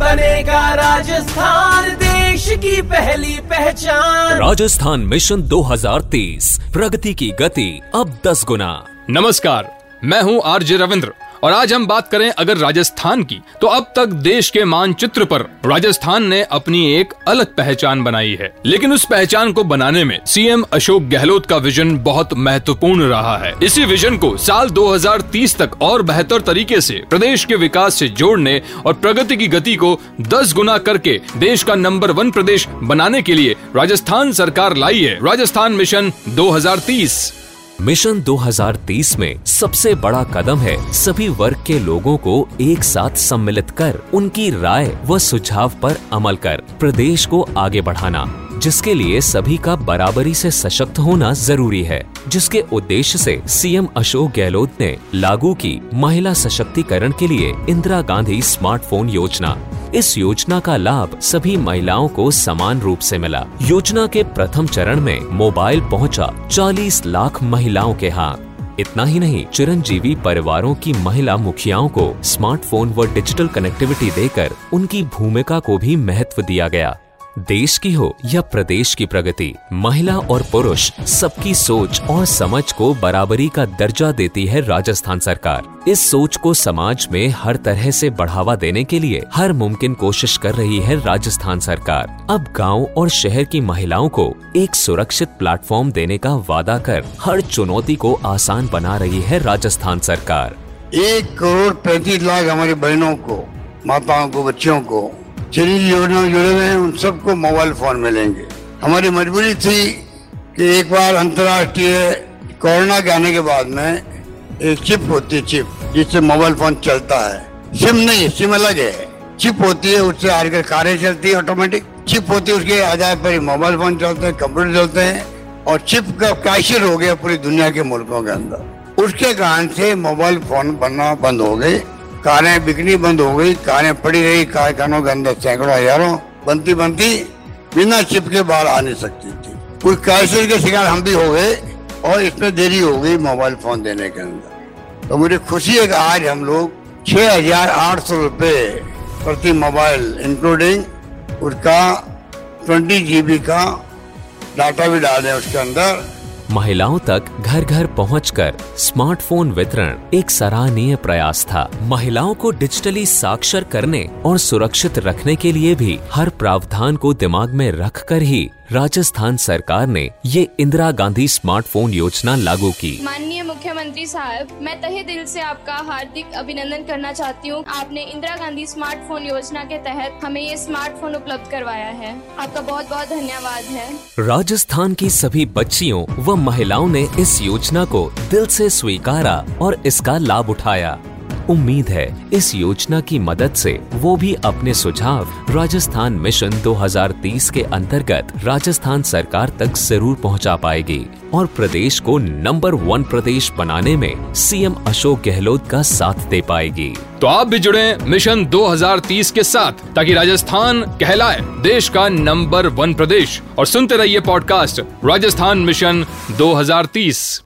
बनेगा राजस्थान देश की पहली पहचान। राजस्थान मिशन 2030 प्रगति की गति अब 10 गुना। नमस्कार मैं हूँ आरजे रविंद्र। और आज हम बात करें अगर राजस्थान की तो अब तक देश के मानचित्र पर राजस्थान ने अपनी एक अलग पहचान बनाई है। लेकिन उस पहचान को बनाने में सीएम अशोक गहलोत का विजन बहुत महत्वपूर्ण रहा है। इसी विजन को साल 2030 तक और बेहतर तरीके से प्रदेश के विकास से जोड़ने और प्रगति की गति को 10 गुना करके देश का नंबर वन प्रदेश बनाने के लिए राजस्थान सरकार लाई है। राजस्थान मिशन 2030 मिशन 2030 में सबसे बड़ा कदम है सभी वर्ग के लोगों को एक साथ सम्मिलित कर उनकी राय व सुझाव पर अमल कर प्रदेश को आगे बढ़ाना, जिसके लिए सभी का बराबरी से सशक्त होना ज़रूरी है, जिसके उद्देश्य से सीएम अशोक गहलोत ने लागू की महिला सशक्तिकरण के लिए इंदिरा गांधी स्मार्टफ़ोन योजना। इस योजना का लाभ सभी महिलाओं को समान रूप से मिला। योजना के प्रथम चरण में मोबाइल पहुँचा 40 लाख महिलाओं के हाथ। इतना ही नहीं, चिरंजीवी परिवारों की महिला मुखियाओं को स्मार्टफ़ोन व डिजिटल कनेक्टिविटी देकर उनकी भूमिका को भी महत्व दिया गया। देश की हो या प्रदेश की प्रगति, महिला और पुरुष सबकी सोच और समझ को बराबरी का दर्जा देती है राजस्थान सरकार। इस सोच को समाज में हर तरह से बढ़ावा देने के लिए हर मुमकिन कोशिश कर रही है राजस्थान सरकार। अब गाँव और शहर की महिलाओं को एक सुरक्षित प्लेटफॉर्म देने का वादा कर हर चुनौती को आसान बना रही है राजस्थान सरकार। एक करोड़ पैंतीस लाख हमारी बहनों को, माताओं को, बच्चियों को जिन योजना जुड़े हुए हैं उन सबको मोबाइल फ़ोन मिलेंगे। हमारी मजबूरी थी कि एक बार अंतर्राष्ट्रीय कोरोना के आने के बाद में एक चिप होती है चिप, जिससे मोबाइल फ़ोन चलता है। सिम नहीं, सिम अलग है। चिप होती है, उससे आजकल कारें चलती है ऑटोमेटिक चिप होती है, उसके आधार पर मोबाइल फ़ोन चलते हैं, कंप्यूटर चलते हैं। और चिप का कैशियर हो गया पूरी दुनिया के मुल्कों के अंदर। उसके कारण से मोबाइल फ़ोन बनना बंद हो गए। कारें बिकनी बंद हो गई, कारें पड़ी रही, कारखानों के अंदर सैकड़ों हज़ारों। बनती बनती, बिना चिप के बाहर आ नहीं सकती थी। कुछ कैसे के शिकार हम भी हो गए, और इसमें देरी हो गई मोबाइल फ़ोन देने के अंदर। तो मुझे खुशी है कि आज हम लोग छह हज़ार आठ सौ रुपये प्रति मोबाइल इंक्लूडिंग उसका ट्वेंटी जीबी का डाटा भी डाल उसके अंदर। महिलाओं तक घर घर पहुंचकर स्मार्टफ़ोन वितरण एक सराहनीय प्रयास था। महिलाओं को डिजिटली साक्षर करने और सुरक्षित रखने के लिए भी हर प्रावधान को दिमाग में रख कर ही राजस्थान सरकार ने ये इंदिरा गांधी स्मार्टफ़ोन योजना लागू की। माननीय मुख्यमंत्री साहब मैं तहे दिल से आपका हार्दिक अभिनंदन करना चाहती हूँ। आपने इंदिरा गांधी स्मार्टफ़ोन योजना के तहत हमें ये स्मार्टफ़ोन उपलब्ध करवाया है। आपका बहुत बहुत धन्यवाद है। राजस्थान की सभी बच्चियों व महिलाओं ने इस योजना को दिल से स्वीकारा और इसका लाभ उठाया। उम्मीद है इस योजना की मदद से वो भी अपने सुझाव राजस्थान मिशन 2030 के अंतर्गत राजस्थान सरकार तक ज़रूर पहुँचा पाएगी और प्रदेश को नंबर वन प्रदेश बनाने में सीएम अशोक गहलोत का साथ दे पाएगी। तो आप भी जुड़े मिशन 2030 के साथ ताकि राजस्थान कहलाए, देश का नंबर वन प्रदेश। और सुनते रहिए पॉडकास्ट राजस्थान मिशन 2030